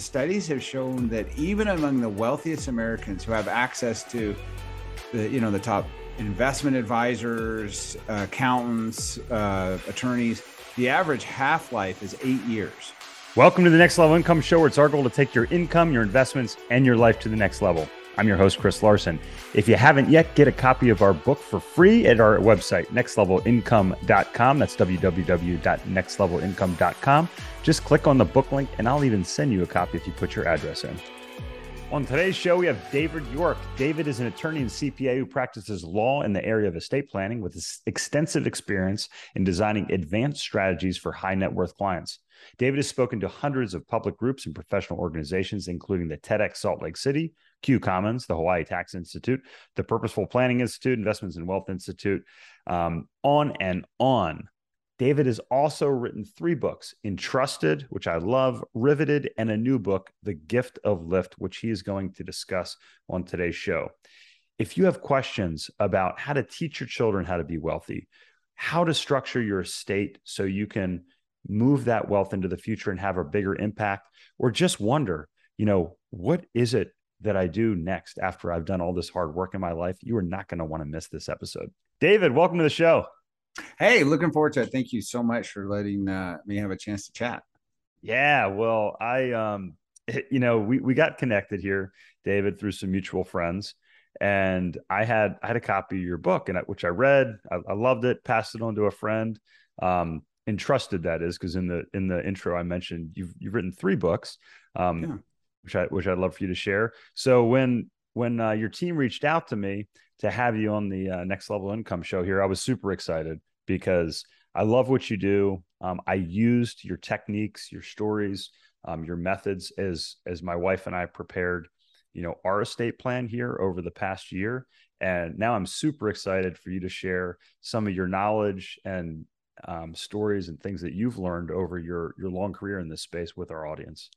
studies have shown that even among the wealthiest Americans who have access to the you know the top investment advisors, uh, accountants, uh, attorneys, the average half life is eight years. Welcome to the Next Level Income Show, where it's our goal to take your income, your investments, and your life to the next level. I'm your host, Chris Larson. If you haven't yet, get a copy of our book for free at our website, nextlevelincome.com. That's www.nextlevelincome.com. Just click on the book link, and I'll even send you a copy if you put your address in. On today's show, we have David York. David is an attorney and CPA who practices law in the area of estate planning with extensive experience in designing advanced strategies for high net worth clients. David has spoken to hundreds of public groups and professional organizations, including the TEDx Salt Lake City, Q Commons, the Hawaii Tax Institute, the Purposeful Planning Institute, Investments and Wealth Institute, um, on and on. David has also written three books Entrusted, which I love, Riveted, and a new book, The Gift of Lift, which he is going to discuss on today's show. If you have questions about how to teach your children how to be wealthy, how to structure your estate so you can move that wealth into the future and have a bigger impact, or just wonder, you know, what is it that I do next after I've done all this hard work in my life, you are not going to want to miss this episode. David, welcome to the show. Hey, looking forward to it. Thank you so much for letting uh, me have a chance to chat. Yeah, well, I um you know, we we got connected here, David, through some mutual friends. And I had I had a copy of your book, and I, which I read. I, I, loved it. Passed it on to a friend. Um, entrusted that is because in the in the intro I mentioned you've you've written three books. Um, yeah which I which I'd love for you to share. So when when uh, your team reached out to me to have you on the uh, next level income show here, I was super excited because I love what you do. Um, I used your techniques, your stories, um, your methods as as my wife and I prepared, you know, our estate plan here over the past year. And now I'm super excited for you to share some of your knowledge and um, stories and things that you've learned over your your long career in this space with our audience.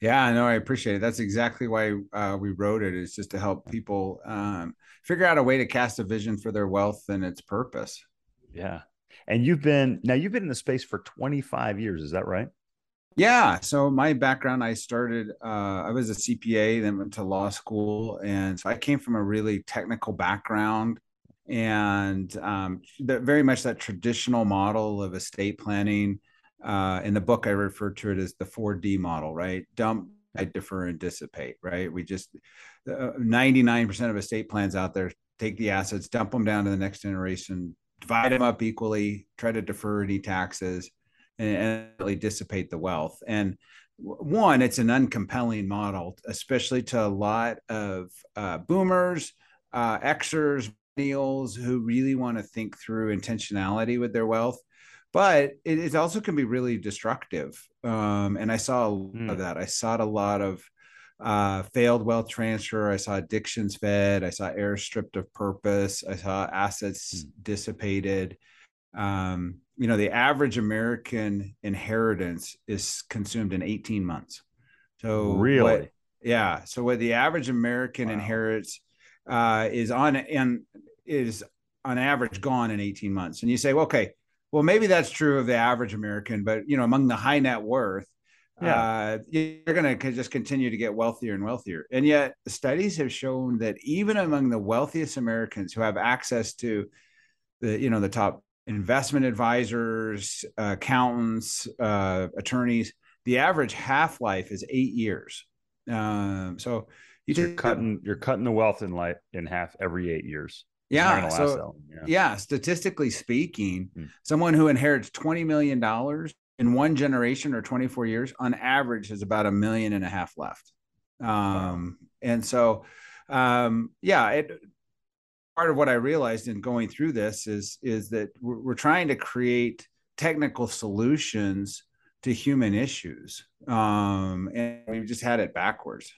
Yeah, no, I appreciate it. That's exactly why uh, we wrote it. Is just to help people um, figure out a way to cast a vision for their wealth and its purpose. Yeah, and you've been now you've been in the space for 25 years. Is that right? Yeah. So my background, I started. Uh, I was a CPA, then went to law school, and so I came from a really technical background, and um, that very much that traditional model of estate planning uh, in the book, I refer to it as the 4D model, right? Dump, I defer, and dissipate, right? We just, uh, 99% of estate plans out there take the assets, dump them down to the next generation, divide them up equally, try to defer any taxes, and, and really dissipate the wealth. And one, it's an uncompelling model, especially to a lot of uh, boomers, uh, Xers, millennials who really want to think through intentionality with their wealth but it, it also can be really destructive. Um, and I saw a lot mm. of that. I saw a lot of uh, failed wealth transfer. I saw addictions fed. I saw heirs stripped of purpose. I saw assets mm. dissipated. Um, you know, the average American inheritance is consumed in 18 months. So really, what, yeah. So what the average American wow. inherits uh, is on and is on average gone in 18 months. And you say, well, okay, well, maybe that's true of the average American, but you know, among the high net worth, yeah. uh, you're going to just continue to get wealthier and wealthier. And yet, studies have shown that even among the wealthiest Americans who have access to the, you know, the top investment advisors, uh, accountants, uh, attorneys, the average half life is eight years. Um, so you are cutting you're cutting the wealth in life in half every eight years. Yeah. So, yeah. yeah. statistically speaking, hmm. someone who inherits $20 million in one generation or 24 years on average has about a million and a half left. Um, wow. And so, um, yeah, it, part of what I realized in going through this is, is that we're, we're trying to create technical solutions to human issues. Um, and we've just had it backwards.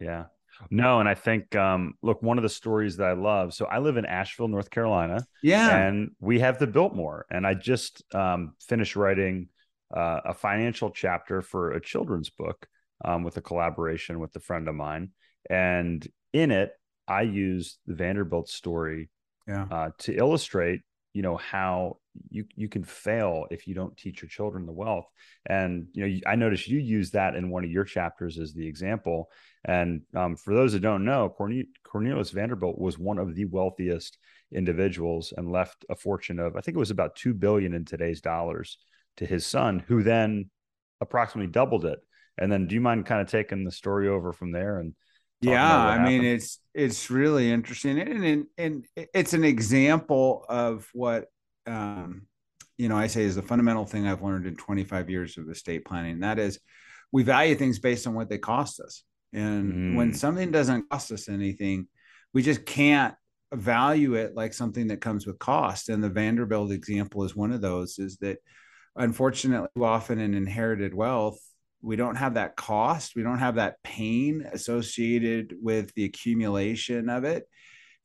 Yeah. No, and I think um, look, one of the stories that I love. So I live in Asheville, North Carolina. Yeah, and we have the Biltmore, and I just um, finished writing uh, a financial chapter for a children's book um, with a collaboration with a friend of mine, and in it, I use the Vanderbilt story yeah. uh, to illustrate you know how you you can fail if you don't teach your children the wealth. And you know i noticed you use that in one of your chapters as the example. And um, for those that don't know cornelius vanderbilt was one of the wealthiest individuals and left a fortune of i think it was about 2 billion in today's dollars to his son who then approximately doubled it. And then do you mind kind of taking the story over from there and yeah i mean it's it's really interesting and, and and it's an example of what um you know i say is the fundamental thing i've learned in 25 years of estate planning and that is we value things based on what they cost us and mm. when something doesn't cost us anything we just can't value it like something that comes with cost and the vanderbilt example is one of those is that unfortunately often in inherited wealth we don't have that cost we don't have that pain associated with the accumulation of it.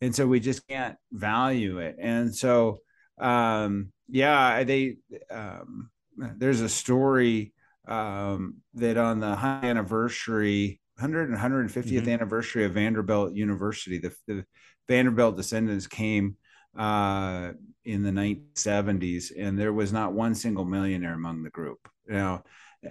And so we just can't value it. And so um yeah they um there's a story um that on the high anniversary 100 and 150th mm-hmm. anniversary of vanderbilt university the, the vanderbilt descendants came uh in the 1970s and there was not one single millionaire among the group. You know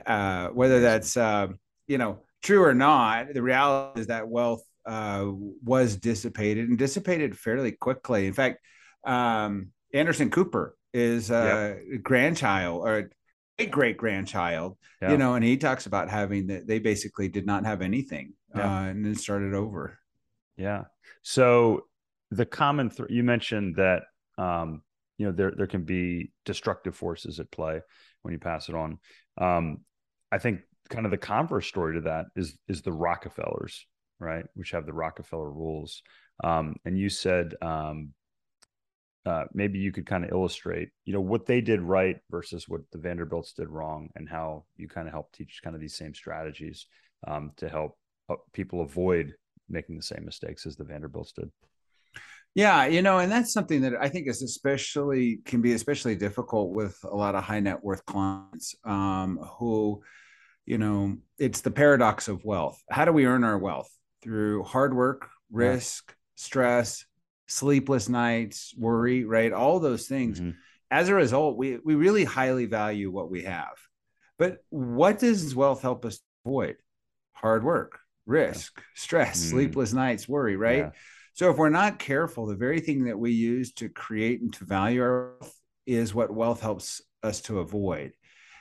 uh, whether that's uh, you know true or not. The reality is that wealth uh, was dissipated and dissipated fairly quickly. In fact, um, Anderson Cooper is a yep. grandchild or great great grandchild, you know, and he talks about having that they basically did not have anything yeah. uh, and then started over. Yeah. So the common th- you mentioned that um, you know there there can be destructive forces at play when you pass it on. Um, I think kind of the converse story to that is is the Rockefellers, right? Which have the Rockefeller rules. Um, and you said um, uh, maybe you could kind of illustrate, you know, what they did right versus what the Vanderbilts did wrong, and how you kind of help teach kind of these same strategies um, to help uh, people avoid making the same mistakes as the Vanderbilts did. Yeah, you know, and that's something that I think is especially can be especially difficult with a lot of high net worth clients um, who, you know, it's the paradox of wealth. How do we earn our wealth? Through hard work, risk, stress, sleepless nights, worry, right? All those things. Mm-hmm. As a result, we we really highly value what we have. But what does wealth help us avoid? Hard work, risk, yeah. stress, mm-hmm. sleepless nights, worry, right? Yeah so if we're not careful, the very thing that we use to create and to value our wealth is what wealth helps us to avoid.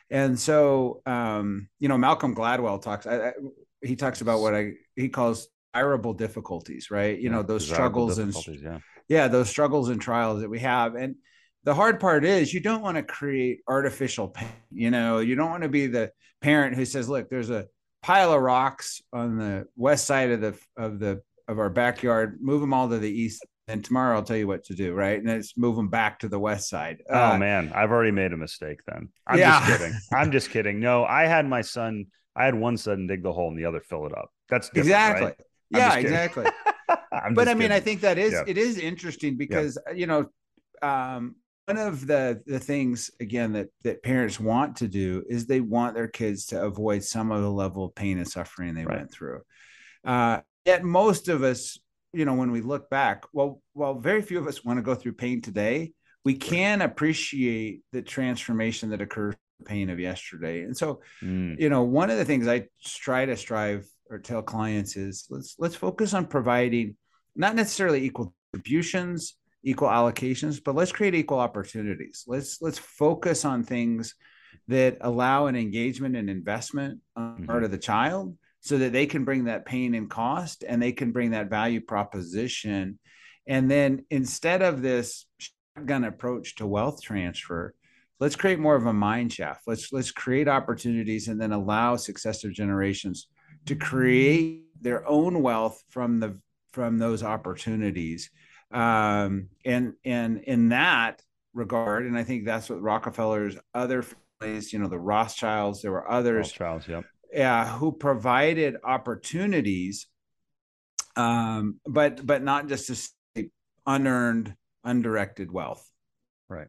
And so, um, you know, Malcolm Gladwell talks. I, I, he talks about what I he calls desirable difficulties, right? You yeah, know, those struggles and yeah. yeah, those struggles and trials that we have. And the hard part is you don't want to create artificial pain. You know, you don't want to be the parent who says, "Look, there's a pile of rocks on the west side of the of the of our backyard, move them all to the east, and tomorrow I'll tell you what to do, right? And let's move them back to the west side. Oh uh, man, I've already made a mistake then. I'm yeah. just kidding. I'm just kidding. No, I had my son, I had one son dig the hole and the other fill it up. That's exactly. Right? Yeah, exactly. but I mean, kidding. I think that is yeah. it is interesting because yeah. you know, um, one of the the things again that that parents want to do is they want their kids to avoid some of the level of pain and suffering they right. went through. Uh, yet most of us you know when we look back well while very few of us want to go through pain today we can appreciate the transformation that occurs the pain of yesterday and so mm. you know one of the things i try to strive or tell clients is let's let's focus on providing not necessarily equal distributions equal allocations but let's create equal opportunities let's let's focus on things that allow an engagement and investment on mm-hmm. part of the child so that they can bring that pain and cost and they can bring that value proposition. And then instead of this shotgun approach to wealth transfer, let's create more of a mind shaft. Let's let's create opportunities and then allow successive generations to create their own wealth from the from those opportunities. Um, and and in that regard, and I think that's what Rockefeller's other families, you know, the Rothschilds, there were others. Rothschilds, yep uh, who provided opportunities, um, but but not just to unearned, undirected wealth. Right.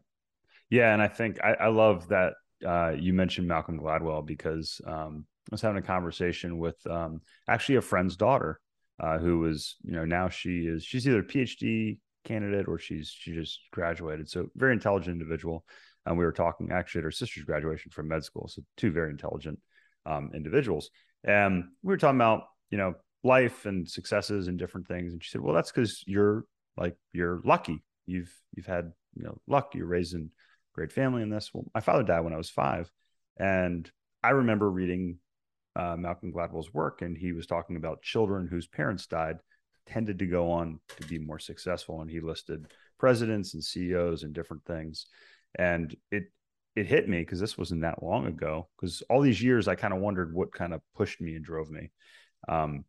Yeah, and I think I, I love that uh, you mentioned Malcolm Gladwell because um, I was having a conversation with um, actually a friend's daughter uh, who was, you know, now she is she's either a PhD candidate or she's she just graduated. So very intelligent individual. And we were talking actually at her sister's graduation from med school. So two very intelligent um, individuals. And we were talking about, you know, life and successes and different things. And she said, well, that's because you're like, you're lucky. You've, you've had, you know, luck. You're raised in great family in this. Well, my father died when I was five. And I remember reading uh, Malcolm Gladwell's work, and he was talking about children whose parents died tended to go on to be more successful. And he listed presidents and CEOs and different things. And it it hit me because this wasn't that long ago. Because all these years, I kind of wondered what kind of pushed me and drove me. Um,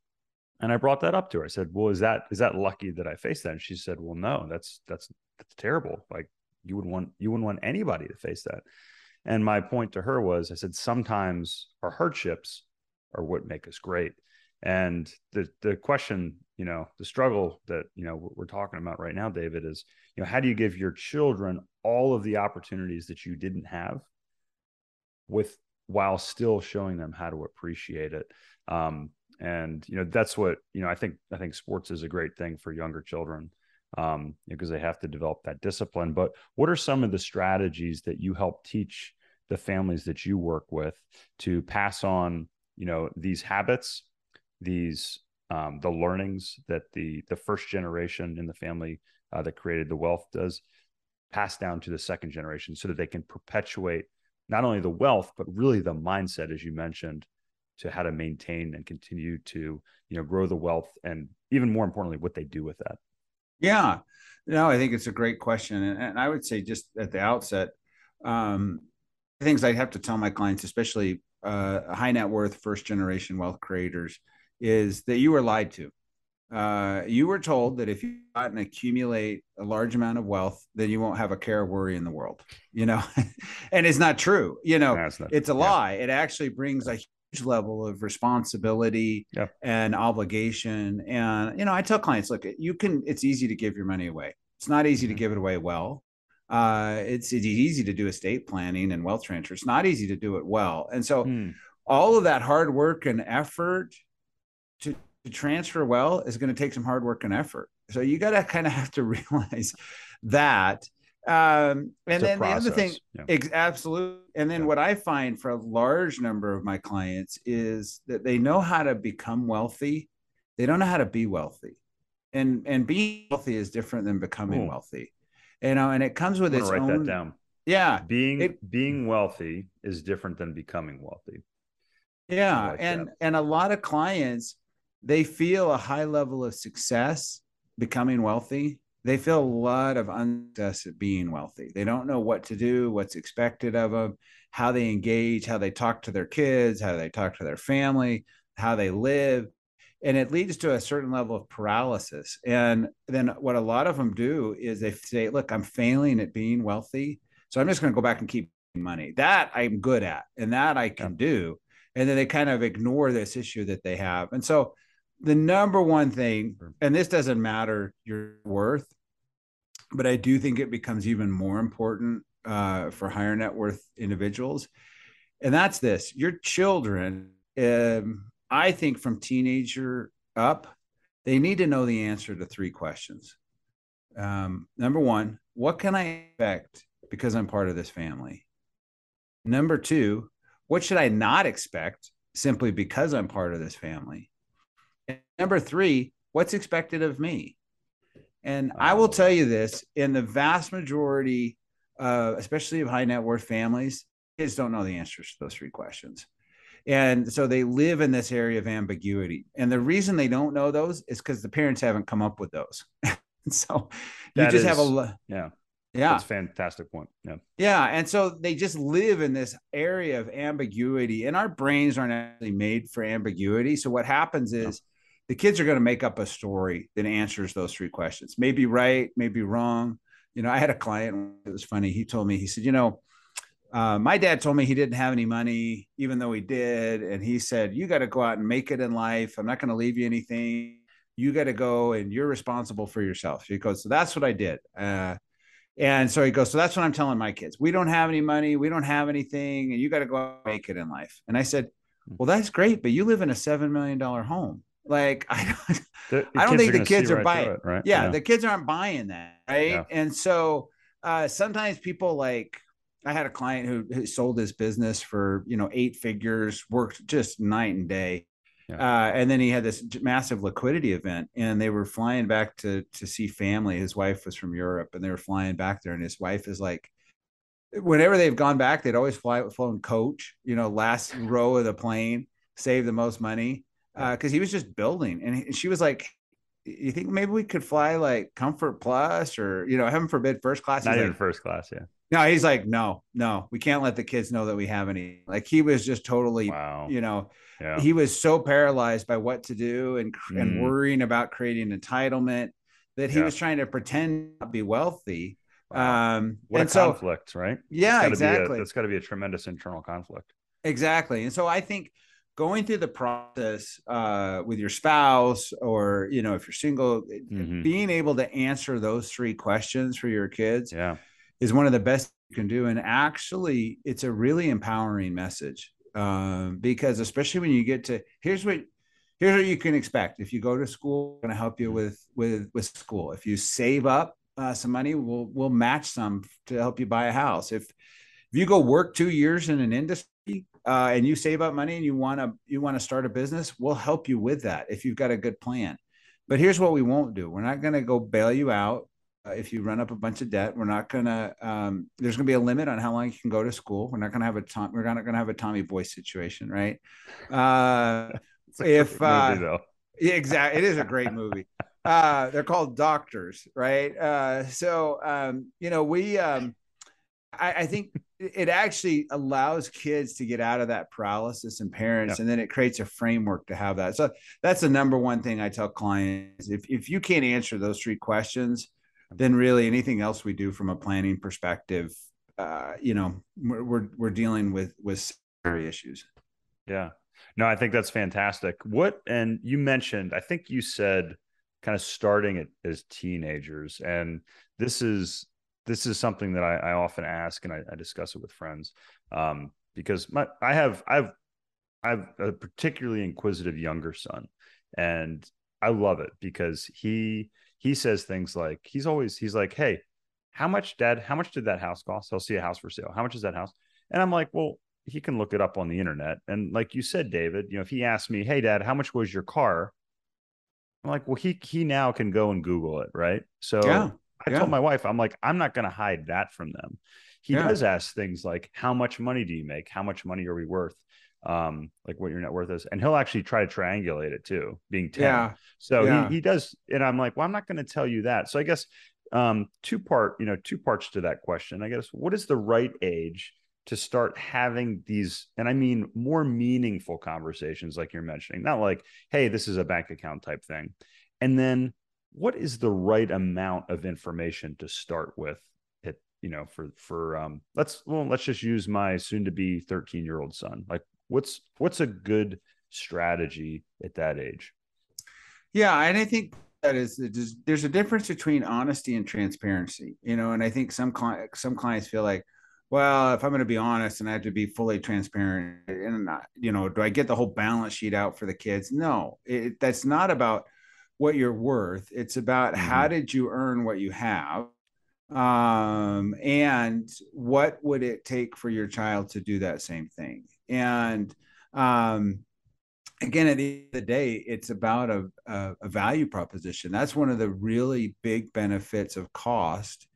and I brought that up to her. I said, "Well, is that is that lucky that I faced that?" And she said, "Well, no, that's that's that's terrible. Like you would want you wouldn't want anybody to face that." And my point to her was, I said, sometimes our hardships are what make us great. And the the question, you know, the struggle that you know we're talking about right now, David, is you know how do you give your children all of the opportunities that you didn't have, with while still showing them how to appreciate it. Um, and you know that's what you know. I think I think sports is a great thing for younger children um, because they have to develop that discipline. But what are some of the strategies that you help teach the families that you work with to pass on, you know, these habits these um, the learnings that the the first generation in the family uh, that created the wealth does pass down to the second generation so that they can perpetuate not only the wealth but really the mindset as you mentioned to how to maintain and continue to you know grow the wealth and even more importantly what they do with that. Yeah. No i think it's a great question. And, and i would say just at the outset um, things i have to tell my clients especially uh, high net worth first generation wealth creators is that you were lied to. Uh, you were told that if you got and accumulate a large amount of wealth, then you won't have a care or worry in the world, you know, and it's not true. You know, no, it's, not, it's, a yeah. lie. It actually brings a huge level of responsibility yeah. and obligation. And, you know, I tell clients, look, you can, it's easy to give your money away. It's not easy mm-hmm. to give it away well. Uh, it's, it's easy to do estate planning and wealth transfer. It's not easy to do it well. And so mm. all of that hard work and effort transfer well is going to take some hard work and effort. So you got to kind of have to realize that. Um, and then the other thing, yeah. ex- absolutely. And then yeah. what I find for a large number of my clients is that they know how to become wealthy. They don't know how to be wealthy. And and being wealthy is different than becoming Ooh. wealthy. You know, and it comes with its write own. That down. Yeah, being it, being wealthy is different than becoming wealthy. Yeah, like and that. and a lot of clients they feel a high level of success becoming wealthy. They feel a lot of unsuccess at being wealthy. They don't know what to do, what's expected of them, how they engage, how they talk to their kids, how they talk to their family, how they live. And it leads to a certain level of paralysis. And then what a lot of them do is they say, Look, I'm failing at being wealthy. So I'm just going to go back and keep money. That I'm good at and that I can do. And then they kind of ignore this issue that they have. And so the number one thing, and this doesn't matter your worth, but I do think it becomes even more important uh, for higher net worth individuals. And that's this your children, um, I think from teenager up, they need to know the answer to three questions. Um, number one, what can I expect because I'm part of this family? Number two, what should I not expect simply because I'm part of this family? And number three, what's expected of me? And. I will tell you this in the vast majority, uh, especially of high net worth families, kids don't know the answers to those three questions. And so they live in this area of ambiguity. And the reason they don't know those is because the parents haven't come up with those. so you just is, have a yeah. Yeah. That's fantastic point. Yeah. Yeah. And so they just live in this area of ambiguity, and our brains aren't actually made for ambiguity. So what happens is the kids are going to make up a story that answers those three questions. Maybe right, maybe wrong. You know, I had a client. It was funny. He told me, he said, you know, uh, my dad told me he didn't have any money, even though he did, and he said, you got to go out and make it in life. I'm not going to leave you anything. You got to go, and you're responsible for yourself. He goes, so that's what I did. Uh, and so he goes, so that's what I'm telling my kids. We don't have any money. We don't have anything, and you got to go out and make it in life. And I said, hmm. well, that's great, but you live in a seven million dollar home Like I don't, the, the I don't think the kids are right buying. It, right? Yeah, yeah, the kids aren't buying that, right? Yeah. And so uh, sometimes people like I had a client who, who, sold his business for you know eight figures, worked just night and day, yeah. uh, and then he had this massive liquidity event, and they were flying back to to see family. His wife was from Europe, and they were flying back there, and his wife is like, whenever they've gone back, they'd always fly flown coach, you know, last row of the plane, save the most money because uh, he was just building, and she was like, you think maybe we could fly like comfort plus or you know heaven forbid first class not even like, first class yeah no he's like no no we can't let the kids know that we have any like he was just totally wow. you know yeah. he was so paralyzed by what to do and mm. and worrying about creating entitlement that he yeah. was trying to pretend to be wealthy wow. um what and a so, conflict right yeah exactly it that's got to be a tremendous internal conflict exactly and so i think going through the process uh, with your spouse or you know if you're single mm-hmm. being able to answer those three questions for your kids yeah. is one of the best you can do and actually it's a really empowering message um, because especially when you get to here's what here's what you can expect if you go to school going to help you with with with school if you save up uh, some money we'll we'll match some to help you buy a house if if you go work two years in an industry uh, and you save up money and you want to you want to start a business, we'll help you with that if you've got a good plan. But here's what we won't do: we're not going to go bail you out uh, if you run up a bunch of debt. We're not going to. Um, there's going to be a limit on how long you can go to school. We're not going to have a Tom. We're not going to have a Tommy Boy situation, right? Uh, if uh, yeah, exactly, it is a great movie. Uh, they're called doctors, right? Uh, so um, you know we. Um, I, I think it actually allows kids to get out of that paralysis and parents, and then it creates a framework to have that. So that's the number one thing I tell clients. If, if you can't answer those three questions, then really anything else we do from a planning perspective, uh, you know, we're, we're, we're dealing with, with serious issues. Yeah. No, I think that's fantastic. What, and you mentioned, I think you said kind of starting it as teenagers, and this is this is something that I, I often ask and I, I, discuss it with friends um, because my I have I've I've a particularly inquisitive younger son, and I love it because he he says things like he's always he's like, hey, how much, Dad? How much did that house cost? I'll see a house for sale. How much is that house? And I'm like, well, he can look it up on the internet. And like you said, David, you know, if he asked me, hey, Dad, how much was your car? I'm like, well, he he now can go and Google it, right? So yeah. I yeah. told my wife, I'm like, I'm not going to hide that from them. He yeah. does ask things like, how much money do you make? How much money are we worth? Um, like what your net worth is. And he'll actually try to triangulate it too, being 10. Yeah. So yeah. He, he does. And I'm like, well, I'm not going to tell you that. So I guess um, two part, you know, two parts to that question. I guess what is the right age to start having these, and I mean more meaningful conversations like you're mentioning, not like, hey, this is a bank account type thing. And then what is the right amount of information to start with it you know for for um let's well let's just use my soon to be 13 year old son. Like what's what's a good strategy at that age? Yeah and i think that is there's a difference between honesty and transparency you know and i think some some clients feel like well if i'm going to be honest and i have to be fully transparent and not, you know do i get the whole balance sheet out for the kids? No it, that's not about what you're worth. It's about mm-hmm. how did you earn what you have? Um, and what would it take for your child to do that same thing? And um, again, at the end of the day, it's about a, a, a value proposition. That's one of the really big benefits of cost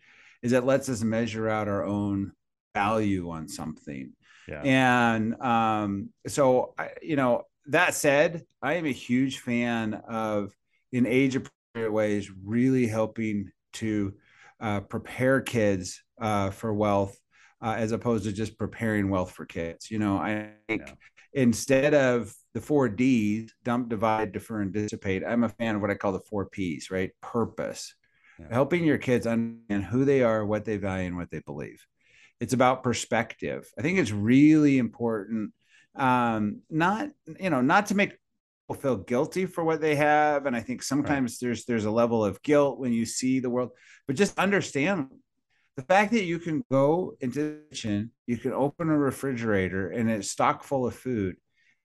is it lets us measure out our own value on something. Yeah. And um, so, I, you know, that said, I am a huge fan of in age appropriate ways, really helping to uh, prepare kids uh, for wealth uh, as opposed to just preparing wealth for kids. You know, I think yeah. instead of the four D's dump, divide, defer, and dissipate, I'm a fan of what I call the four P's, right? Purpose, yeah. helping your kids understand who they are, what they value, and what they believe. It's about perspective. I think it's really important um not you know not to make feel guilty for what they have and i think sometimes right. there's there's a level of guilt when you see the world but just understand the fact that you can go into the kitchen you can open a refrigerator and it's stock full of food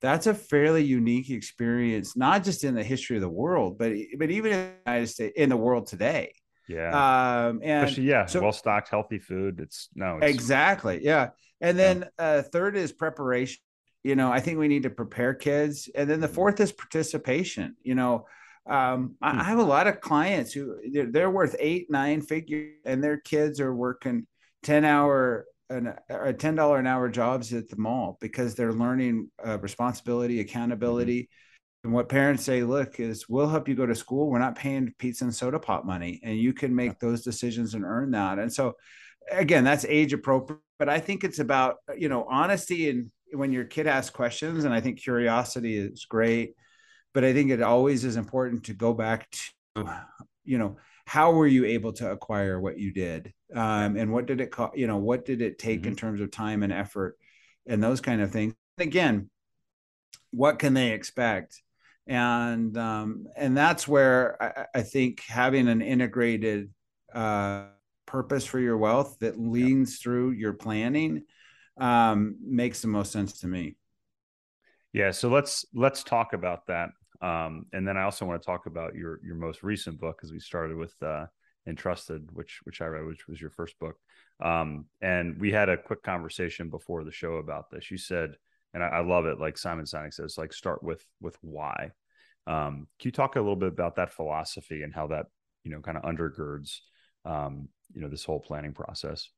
that's a fairly unique experience, not just in the history of the world, but but even in the United States, in the world today. Yeah. Um, and Especially, yeah, so, well stocked, healthy food. It's no, it's, exactly. Yeah. And then yeah. uh, third is preparation. You know, I think we need to prepare kids. And then the mm-hmm. fourth is participation. You know, um, I, hmm. I have a lot of clients who they're, they're worth eight, nine figures, and their kids are working 10 hour an, a ten dollar an hour jobs at the mall because they're learning uh, responsibility, accountability. Mm-hmm. And what parents say, look, is we'll help you go to school. We're not paying pizza and soda pop money, and you can make those decisions and earn that. And so, again, that's age appropriate. But I think it's about you know honesty and when your kid asks questions, and I think curiosity is great. But I think it always is important to go back to you know how were you able to acquire what you did um, and what did it cost you know what did it take mm-hmm. in terms of time and effort and those kind of things again what can they expect and um, and that's where I, I, think having an integrated uh, purpose for your wealth that leans through your planning um, makes the most sense to me yeah so let's let's talk about that um, and then I also want to talk about your your most recent book because we started with uh, Entrusted, which which I read, which was your first book. Um, and we had a quick conversation before the show about this. You said, and I, I love it, like Simon Sinek says, like start with with why. Um, can you talk a little bit about that philosophy and how that you know kind of undergirds um, you know this whole planning process?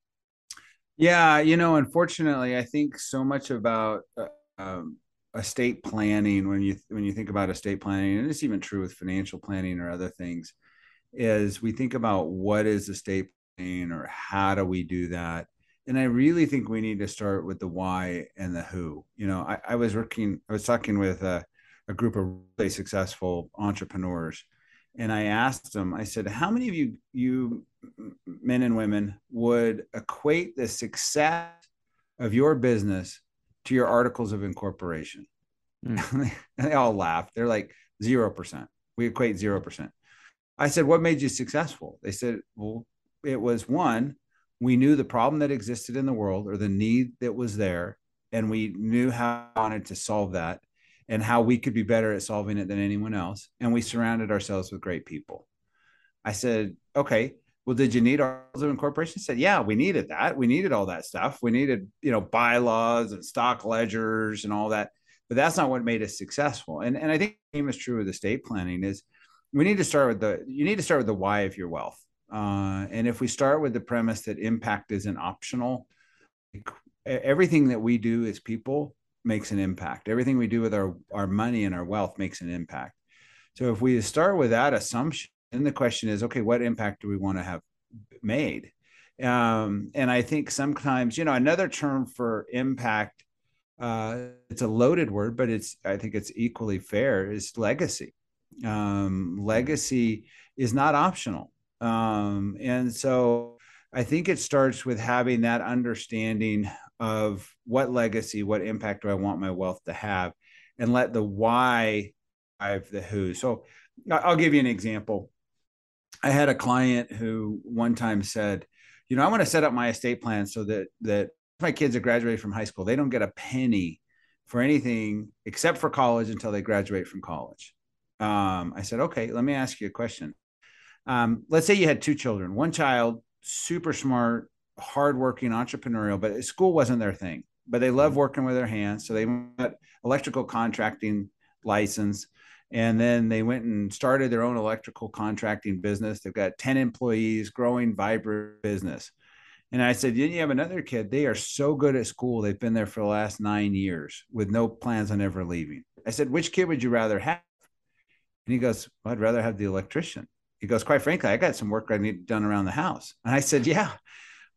Yeah, you know, unfortunately, I think so much about uh, um, estate planning when you when you think about estate planning and it's even true with financial planning or other things is we think about what is estate planning or how do we do that? And i really think we need to start with the why and the who. You know i, I was working i was talking with a, a group of really successful entrepreneurs and i asked them i said how many of you you men and women would equate the success of your business to your articles of incorporation. Mm. they all laughed. They're like, 0%. We equate 0%. I said, What made you successful? They said, Well, it was one, we knew the problem that existed in the world or the need that was there, and we knew how we wanted to solve that and how we could be better at solving it than anyone else. And we surrounded ourselves with great people. I said, Okay, well, did you need articles of incorporation? said, yeah, we needed that. We needed all that stuff. We needed, you know, bylaws and stock ledgers and all that. But that's not what made us successful. And and I think the same is true with estate planning is we need to start with the you need to start with the why of your wealth. Uh, and if we start with the premise that impact isn't optional, everything that we do as people makes an impact. Everything we do with our our money and our wealth makes an impact. So if we start with that assumption then the question is, okay, what impact do we want to have made? Um, and I think sometimes, you know, another term for impact, uh, it's a loaded word, but it's I think it's equally fair is legacy. Um, legacy is not optional, um, and so I think it starts with having that understanding of what legacy, what impact do I want my wealth to have, and let the why drive the who. So I'll give you an example. I had a client who one time said, you know, I want to set up my estate plan so that that my kids are graduated from high school, they don't get a penny for anything except for college until they graduate from college. Um, I said, okay, let me ask you a question. Um, let's say you had two children, one child, super smart, hardworking, entrepreneurial, but school wasn't their thing, but they love working with their hands. So they got electrical contracting license and then they went and started their own electrical contracting business. They've got 10 employees, growing, vibrant business. And I said, Then you have another kid. They are so good at school. They've been there for the last nine years with no plans on ever leaving. I said, Which kid would you rather have? And he goes, well, I'd rather have the electrician. He goes, Quite frankly, I got some work I need done around the house. And I said, Yeah.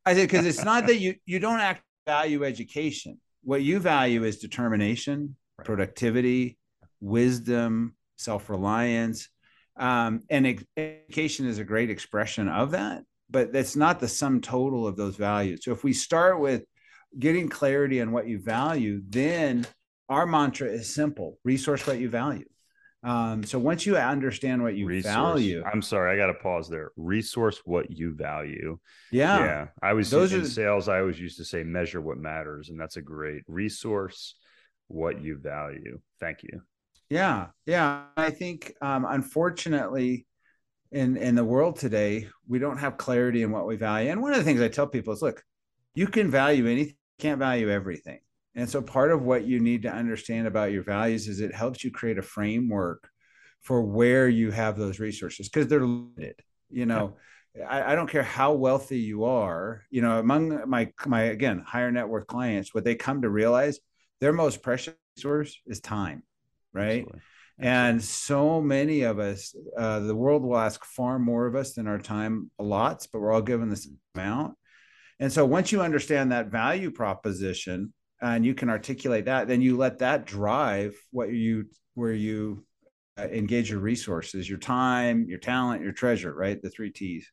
I said, Because it's not that you, you don't act value education. What you value is determination, productivity, wisdom, self reliance. Um, and education is a great expression of that, but that's not the sum total of those values. So if we start with getting clarity on what you value, then our mantra is simple resource what you value. Um, so once you understand what you resource. value, I'm sorry, I got to pause there. Resource what you value. Yeah, yeah. I was Those in are... sales. I always used to say measure what matters, and that's a great resource what you value. Thank you. Yeah, yeah. I think um, unfortunately, in in the world today, we don't have clarity in what we value. And one of the things I tell people is, look, you can value anything, can't value everything. And so part of what you need to understand about your values is it helps you create a framework for where you have those resources because they're limited. You know, yeah. I, I, don't care how wealthy you are. You know, among my my again higher net worth clients, what they come to realize their most precious resource is time, right? Absolutely. And so many of us, uh, the world will ask far more of us than our time allots, but we're all given this amount. And so once you understand that value proposition and you can articulate that, then you let that drive what you where you uh, engage your resources, your time, your talent, your treasure, right? The three T's.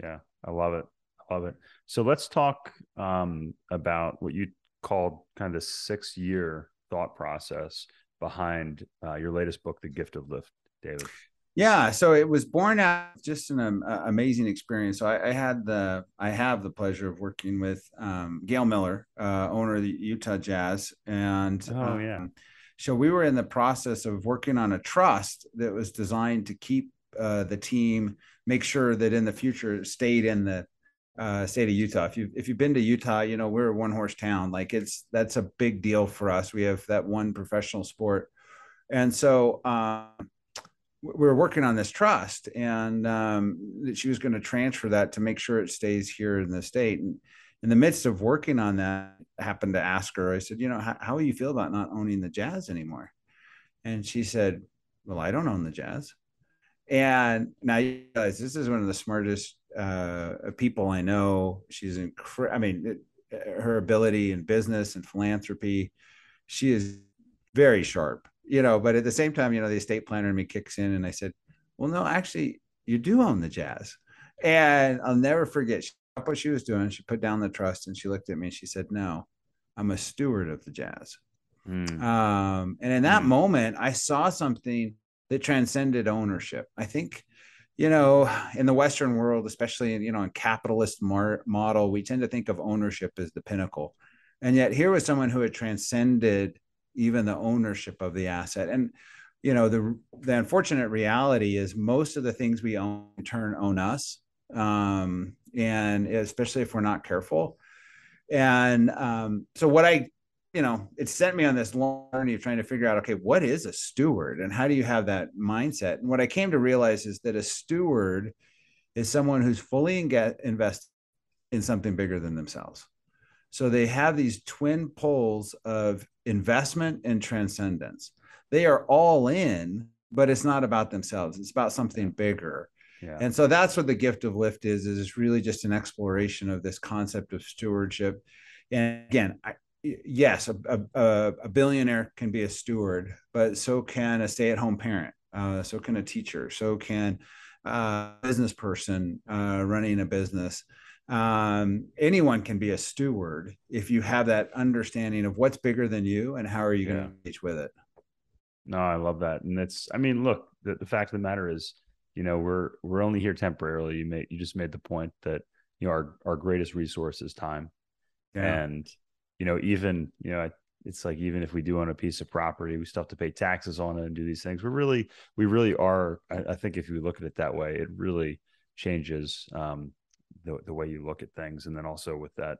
Yeah, I love it. I love it. So let's talk um, about what you called kind of the six year thought process behind uh, your latest book, The Gift of Lift, David. Yeah, so it was born out just an um, amazing experience. So I, I, had the I have the pleasure of working with um, Gail Miller, uh, owner of the Utah Jazz, and oh um, yeah. So we were in the process of working on a trust that was designed to keep uh, the team, make sure that in the future it stayed in the uh, state of Utah. If you if you've been to Utah, you know we're a one horse town. Like it's that's a big deal for us. We have that one professional sport, and so um, we are working on this trust, and um, she was going to transfer that to make sure it stays here in the state. And in the midst of working on that, I happened to ask her. I said, "You know, how, how do you feel about not owning the Jazz anymore?" And she said, "Well, I don't own the Jazz." And now you realize this is one of the smartest uh, people I know. She's incredible. I mean, it, her ability in business and philanthropy, she is very sharp, you know. But at the same time, you know, the estate planner in me kicks in, and I said, "Well, no, actually, you do own the Jazz." And I'll never forget she, what she was doing. She put down the trust and she looked at me and she said, "No, I'm a steward of the Jazz." Mm. Um, and in that mm. moment, I saw something that transcended ownership. I think, you know, in the Western world, especially in, you know, in capitalist mar- model, we tend to think of ownership as the pinnacle. And yet here was someone who had transcended even the ownership of the asset. And, you know, the, the unfortunate reality is most of the things we own turn own us. Um, and especially if we're not careful. And um, so what I you know, it sent me on this long journey of trying to figure out, okay, what is a steward and how do you have that mindset? And what I came to realize is that a steward is someone who's fully invested in something bigger than themselves. So they have these twin poles of investment and transcendence. They are all in, but it's not about themselves. It's about something bigger. Yeah. And so that's what the gift of lift is, is it's really just an exploration of this concept of stewardship. And again, I, yes, a, a, a, billionaire can be a steward, but so can a stay-at-home parent. Uh, so can a teacher. So can a business person uh, running a business. Um, anyone can be a steward if you have that understanding of what's bigger than you and how are you going to engage with it. No, I love that, and it's. I mean, look, the, the fact of the matter is, you know, we're we're only here temporarily. You made you just made the point that you know our our greatest resource is time, yeah. and you know, even, you know, it's like even if we do own a piece of property, we still have to pay taxes on it and do these things. We're really, we really are. I, I think if you look at it that way, it really changes um, the the way you look at things, and then also with that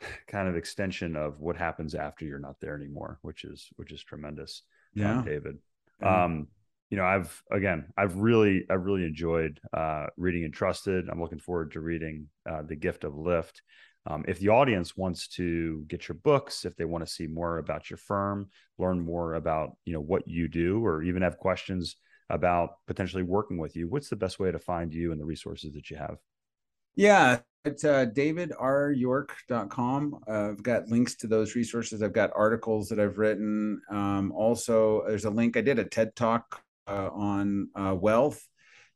kind of extension of what happens after you're not there anymore, which is which is tremendous. Uh, yeah, um, David. Yeah. Um, you know, I've again, I've really, I've really enjoyed uh, reading Entrusted. I'm looking forward to reading uh, The Gift of Lift. Um, if the audience wants to get your books, if they want to see more about your firm, learn more about you know what you do, or even have questions about potentially working with you, what's the best way to find you and the resources that you have? Yeah, it's uh, davidryork.com. Uh, I've got links to those resources. I've got articles that I've written. Um, also, there's a link. I did a TED talk uh, on uh, wealth.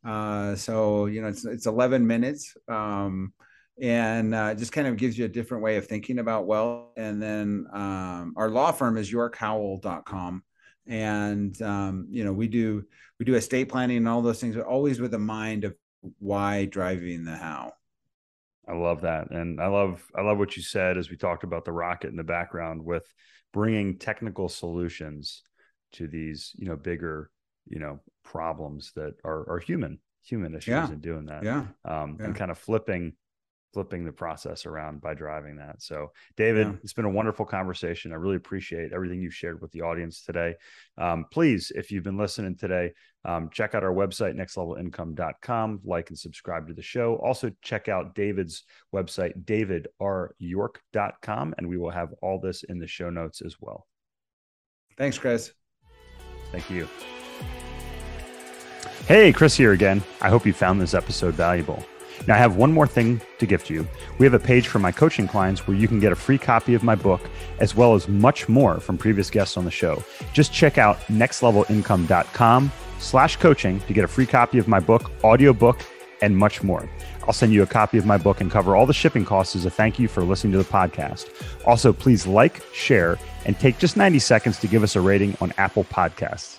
Uh, so you know, it's it's 11 minutes. Um, and uh, just kind of gives you a different way of thinking about wealth. And then um, our law firm is yorkhowell.com. And um, you know, we do we do estate planning and all those things, but always with a mind of why driving the how. I love that. And I love I love what you said as we talked about the rocket in the background with bringing technical solutions to these you know bigger you know problems that are are human human issues Yeah. and doing that Yeah. um, Yeah. and kind of flipping flipping the process around by driving that so david Yeah. it's been a wonderful conversation i really appreciate everything you've shared with the audience today um, please if you've been listening today um, check out our website nextlevelincome.com like and subscribe to the show also check out david's website davidryork.com and we will have all this in the show notes as well Thanks, Chris. Thank you. Hey, Chris here again. I hope you found this episode valuable. Now, I have one more thing to gift you. We have a page for my coaching clients where you can get a free copy of my book, as well as much more from previous guests on the show. Just check out nextlevelincome.com slash coaching to get a free copy of my book, audiobook, and much more. I'll send you a copy of my book and cover all the shipping costs as a thank you for listening to the podcast. Also, please like, share, and take just 90 seconds to give us a rating on Apple Podcasts.